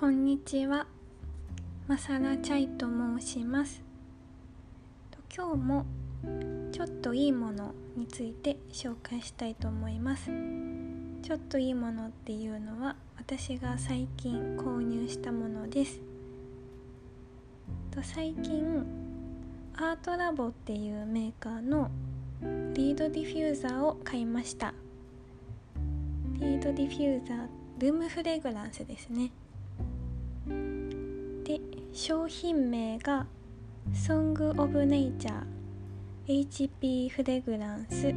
こんにちは。マサラチャイと申します。今日もちょっといいものについて紹介したいと思います。ちょっといいものっていうのは私が最近購入したものです。最近アートラボっていうメーカーのリードディフューザーを買いました。リードディフューザールームフレグランスですね。商品名がソング・オブ・ネイチャー HP フレグランス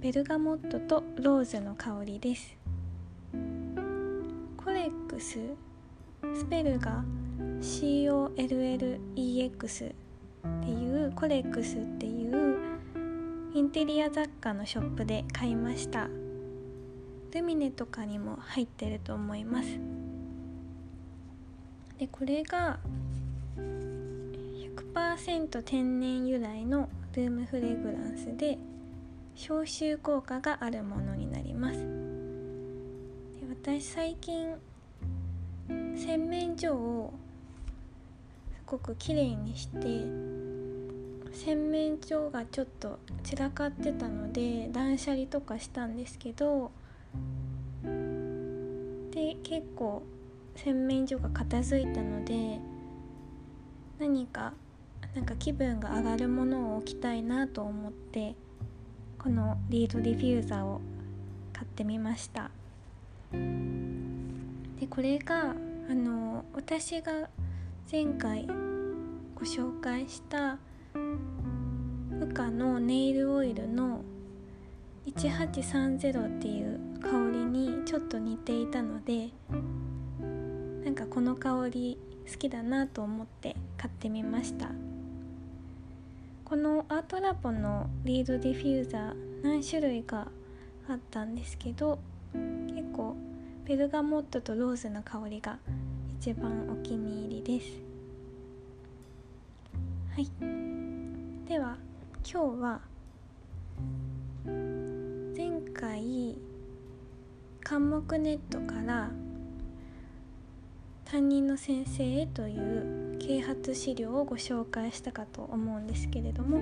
ベルガモットとローズの香りです。コレックススペルが COLLEX っていうコレックスっていうインテリア雑貨のショップで買いました。ルミネとかにも入ってると思います。でこれが100%天然由来のルームフレグランスで消臭効果があるものになります。で私最近洗面所をすごくきれいにして洗面所がちょっと散らかってたので断捨離とかしたんですけどで結構洗面所が片付いたので何かなんか気分が上がるものを置きたいなと思ってこのリードディフューザーを買ってみました。でこれがあの私が前回ご紹介したウカのネイルオイルの1830っていう香りにちょっと似ていたのでなんかこの香り好きだなと思って買ってみました。このアートラボのリードディフューザー何種類かあったんですけど結構ベルガモットとローズの香りが一番お気に入りです。はい。では今日は前回関目ネットから担任の先生へという啓発資料をご紹介したかと思うんですけれども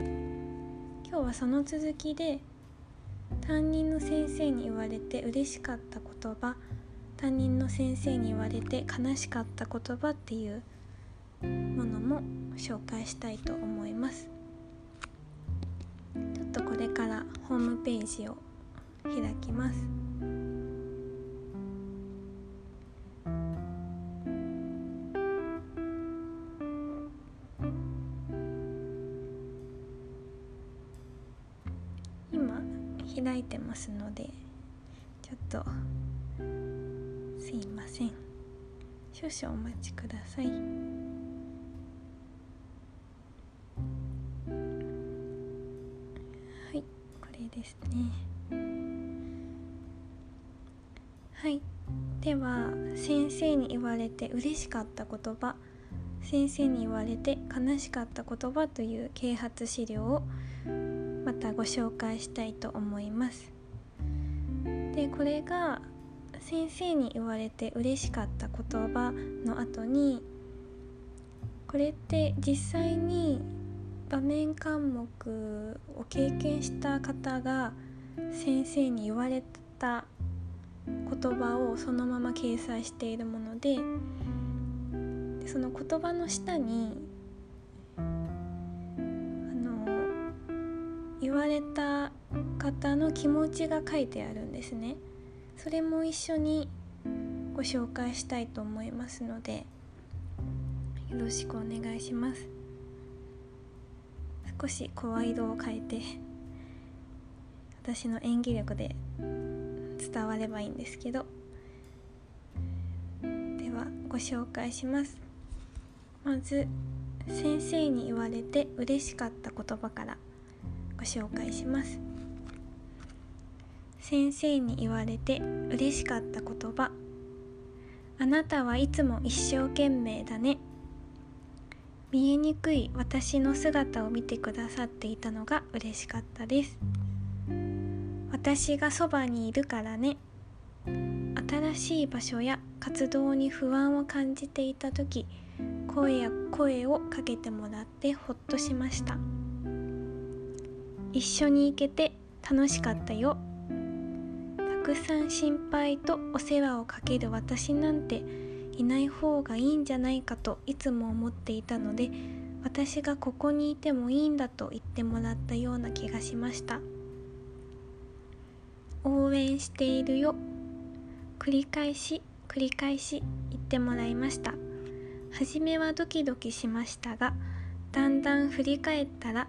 今日はその続きで担任の先生に言われて嬉しかった言葉担任の先生に言われて悲しかった言葉っていうものも紹介したいと思います。ちょっとこれからホームページを開きます。少お待ちください。はいこれですね。はいでは先生に言われて嬉しかった言葉。先生に言われて悲しかった言葉という啓発資料をまたご紹介したいと思います。でこれが先生に言われて嬉しかった言葉の後にこれって実際に場面科目を経験した方が先生に言われた言葉をそのまま掲載しているものででその言葉の下にあの言われた方の気持ちが書いてあるんですね。それも一緒にご紹介したいと思いますのでよろしくお願いします。少し声色を変えて私の演技力で伝わればいいんですけどではご紹介します。まず先生に言われて嬉しかった言葉からご紹介します。先生に言われて嬉しかった言葉。あなたはいつも一生懸命だね。見えにくい私の姿を見てくださっていたのが嬉しかったです。私がそばにいるからね。新しい場所や活動に不安を感じていた時声や声をかけてもらってほっとしました。一緒に行けて楽しかったよ。くさん心配とお世話をかける私なんていない方がいいんじゃないかといつも思っていたので私がここにいてもいいんだと言ってもらったような気がしました。応援しているよ繰り返し繰り返し言ってもらいました。初めはドキドキしましたがだんだん振り返ったら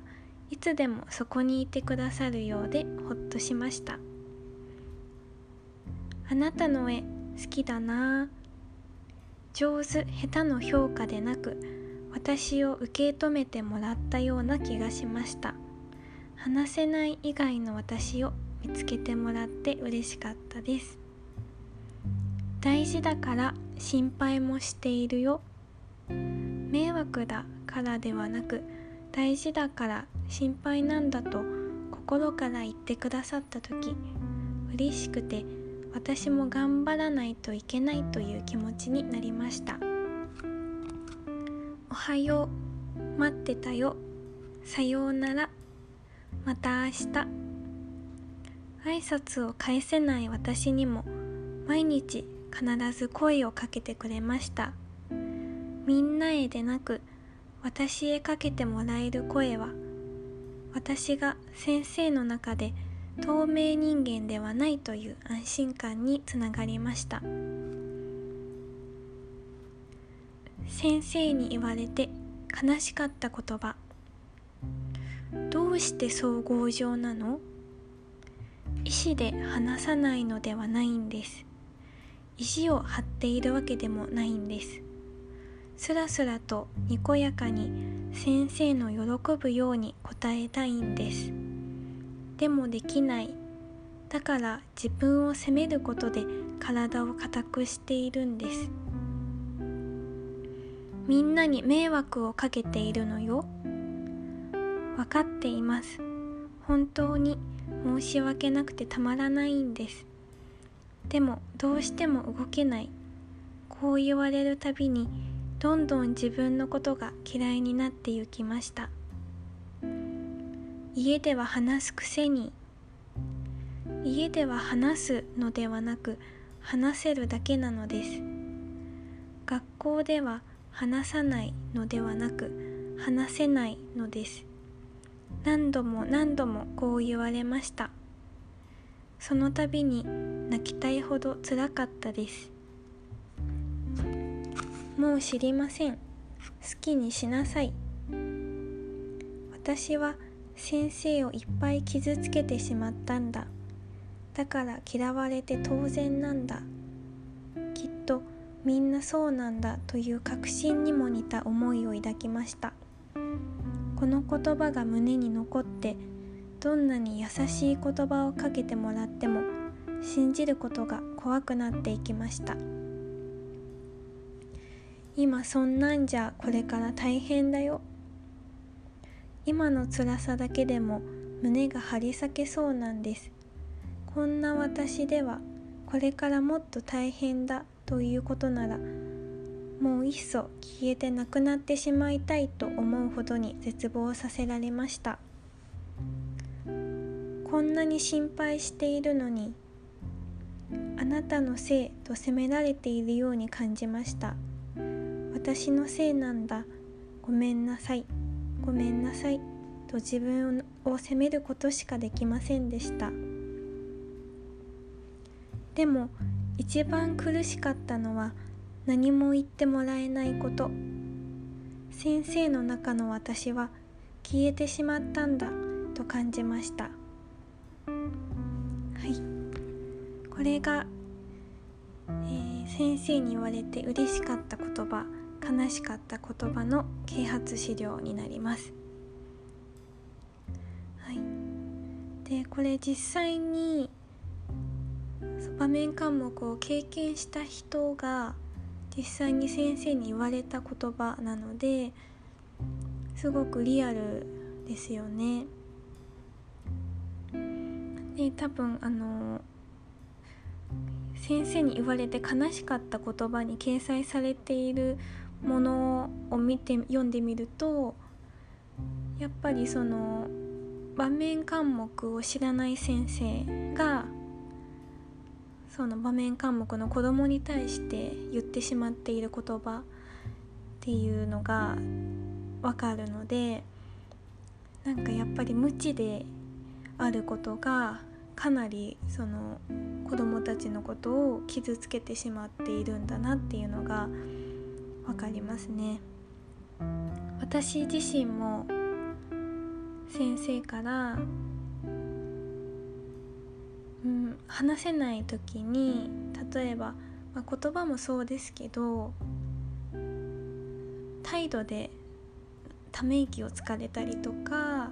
いつでもそこにいてくださるようでほっとしました。あなたの絵好きだな。上手下手の評価でなく私を受け止めてもらったような気がしました。話せない以外の私を見つけてもらって嬉しかったです。大事だから心配もしているよ。迷惑だからではなく大事だから心配なんだと心から言ってくださった時嬉しくて私も頑張らないといけないという気持ちになりました。おはよう。待ってたよ。さようなら。また明日。挨拶を返せない私にも。毎日必ず声をかけてくれました。みんなへでなく私へかけてもらえる声は私が先生の中で透明人間ではないという安心感につながりました。先生に言われて悲しかった言葉。どうして総合上なの？意思で話さないのではないんです。意地を張っているわけでもないんです。すらすらとにこやかに先生の喜ぶように答えたいんです。でもできない。だから自分を責めることで体を硬くしているんです。みんなに迷惑をかけているのよ。分かっています。本当に申し訳なくてたまらないんです。でもどうしても動けない。こう言われるたびにどんどん自分のことが嫌いになってゆきました。家では話すくせに。家では話すのではなく話せるだけなのです。学校では話さないのではなく話せないのです。何度も何度もこう言われました。その度に泣きたいほどつらかったです。もう知りません。好きにしなさい。私は先生をいっぱい傷つけてしまったんだ。だから嫌われて当然なんだ。きっとみんなそうなんだ。という確信にも似た思いを抱きました。この言葉が胸に残ってどんなに優しい言葉をかけてもらっても信じることが怖くなっていきました。今そんなんじゃこれから大変だよ。今の辛さだけでも胸が張り裂けそうなんです。こんな私ではこれからもっと大変だということならもういっそ消えてなくなってしまいたいと思うほどに絶望させられました。こんなに心配しているのにあなたのせいと責められているように感じました。私のせいなんだ。ごめんなさい。ごめんなさい。と自分を責めることしかできませんでした。でも一番苦しかったのは何も言ってもらえないこと。先生の中の私は消えてしまったんだと感じました。はい。これが、えー、先生に言われて嬉しかった言葉。悲しかった言葉の啓発資料になりますはいでこれ実際に場面科目を経験した人が実際に先生に言われた言葉なのですごくリアルですよね。で多分あの先生に言われて悲しかった言葉に掲載されているものを見て読んでみるとやっぱりその場面科目を知らない先生がその場面科目の子供に対して言ってしまっている言葉っていうのがわかるのでなんかやっぱり無知であることがかなりその子供たちのことを傷つけてしまっているんだなっていうのが分かりますね。私自身も先生からうん、話せない時に例えば、まあ、言葉もそうですけど態度でため息をつかれたりとか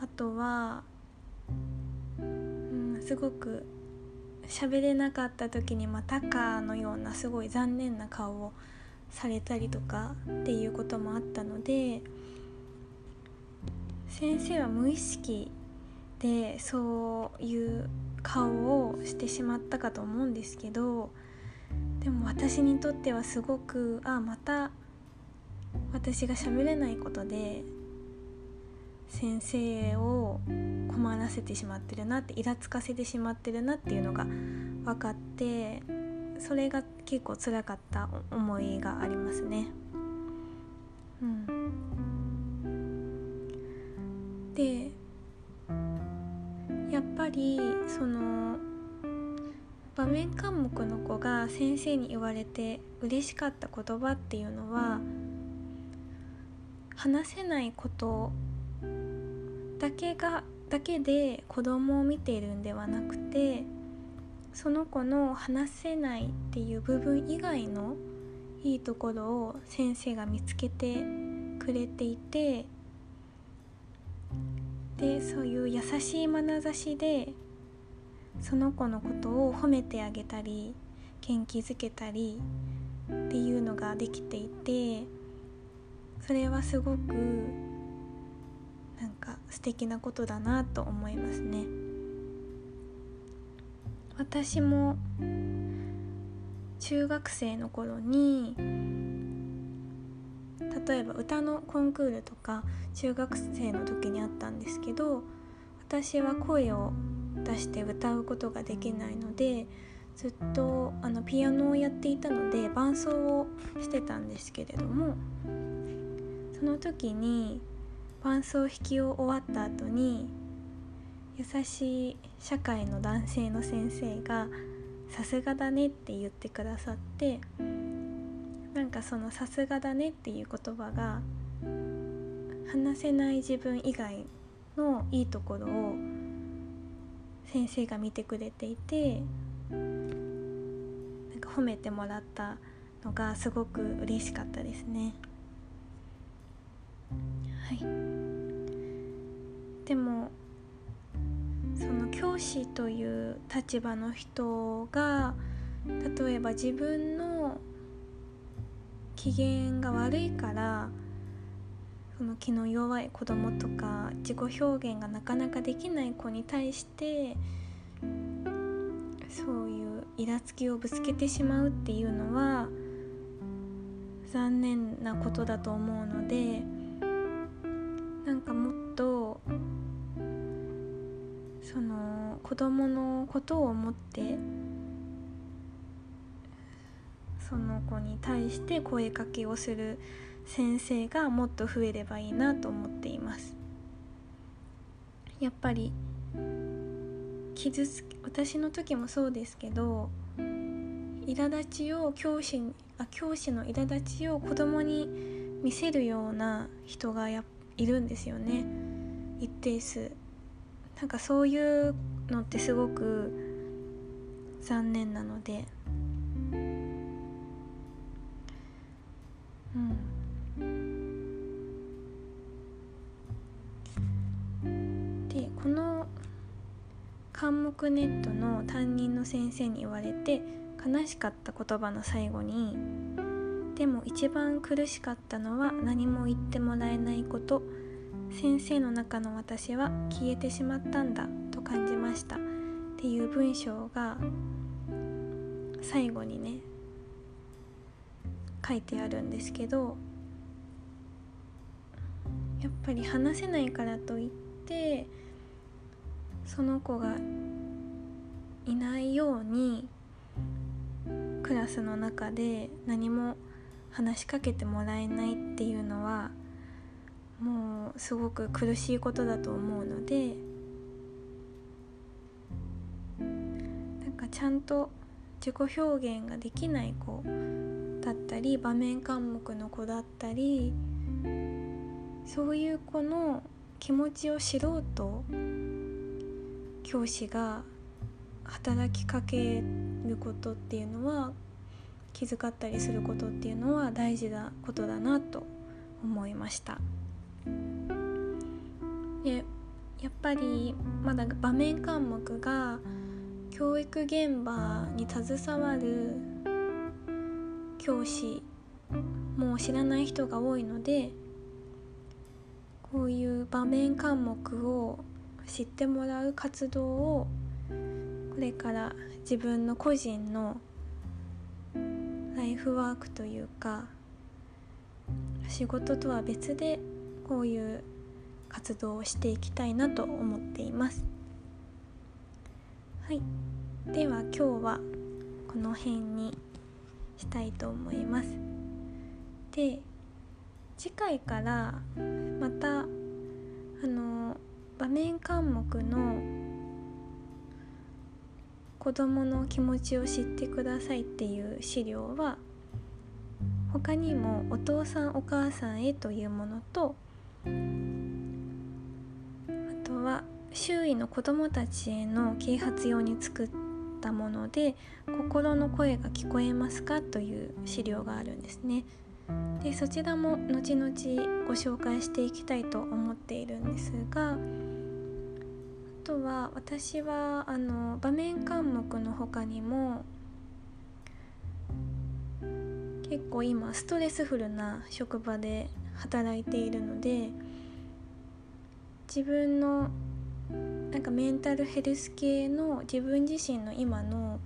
あとは、うん、すごく喋れなかった時にまたかのようなすごい残念な顔をされたりとかっていうこともあったので先生は無意識でそういう顔をしてしまったかと思うんですけどでも私にとってはすごくああまた私が喋れないことで先生を困らせてしまってるなってイラつかせてしまってるなっていうのが分かってそれが結構辛かった思いがありますね。うん、でやっぱりその場面科目の子が先生に言われて嬉しかった言葉っていうのは話せないことだけがだけで子供を見ているんではなくてその子の話せないっていう部分以外のいいところを先生が見つけてくれていてでそういう優しい眼差しでその子のことを褒めてあげたり元気づけたりっていうのができていてそれはすごくなんか素敵なことだなと思いますね。私も中学生の頃に例えば歌のコンクールとか中学生の時にあったんですけど私は声を出して歌うことができないのでずっとあのピアノをやっていたので伴奏をしてたんですけれどもその時に伴奏弾きを終わった後に優しい社会の男性の先生が「さすがだね」って言ってくださってなんかその「さすがだね」っていう言葉が話せない自分以外のいいところを先生が見てくれていてなんか褒めてもらったのがすごく嬉しかったですね。はいでも教師という立場の人が例えば自分の機嫌が悪いからその気の弱い子供とか自己表現がなかなかできない子に対してそういうイラつきをぶつけてしまうっていうのは残念なことだと思うのでなんかもっと子供のことを思ってその子に対して声かけをする先生がもっと増えればいいなと思っています。やっぱり傷つ私の時もそうですけど苛立ちを教師あ教師の苛立ちを子供に見せるような人がやいるんですよね。一定数。なんかそういうのってすごく残念なので。うん。でこの科目ネットの担任の先生に言われて悲しかった言葉の最後にでも一番苦しかったのは何も言ってもらえないこと。先生の中の私は消えてしまったんだ。感じました。っていう文章が最後にね書いてあるんですけどやっぱり話せないからといってその子がいないようにクラスの中で何も話しかけてもらえないっていうのはもうすごく苦しいことだと思うのでかちゃんと自己表現ができない子だったり場面科目の子だったりそういう子の気持ちを知ろうと教師が働きかけることっていうのは気遣ったりすることっていうのは大事なことだなと思いました。でやっぱりまだ場面科目が教育現場に携わる教師も知らない人が多いのでこういう場面科目を知ってもらう活動をこれから自分の個人のライフワークというか仕事とは別でこういう活動をしていきたいなと思っています。はい。では今日はこの辺にしたいと思います。で次回からまたあの場面科目の子どもの気持ちを知ってくださいっていう資料は他にもお父さんお母さんへというものとあとは周囲の子どもたちへの啓発用に作ったもので「心の声が聞こえますか?」という資料があるんですね。でそちらも後々ご紹介していきたいと思っているんですがあとは私はあの場面科目の他にも結構今ストレスフルな職場で働いているので自分のなんかメンタルヘルス系の自分自身の今の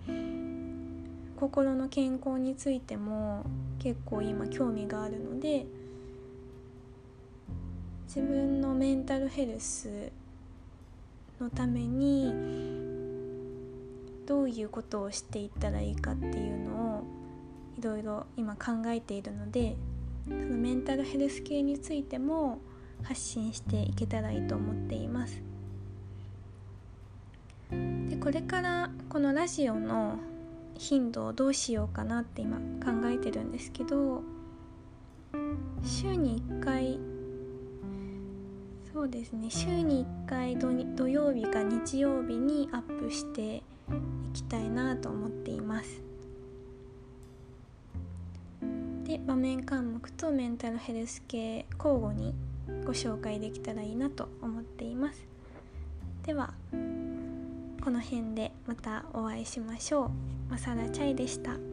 心の健康についても結構今興味があるので自分のメンタルヘルスのためにどういうことをしていったらいいかっていうのをいろいろ今考えているのでそのメンタルヘルス系についても発信していけたらいいと思っています。これからこのラジオの頻度をどうしようかなって今考えてるんですけど週に1回そうですね週に1回土曜日か日曜日にアップしていきたいなと思っています。で場面科目とメンタルヘルス系交互にご紹介できたらいいなと思っています。ではこの辺でまたお会いしましょうマサラチャイでした。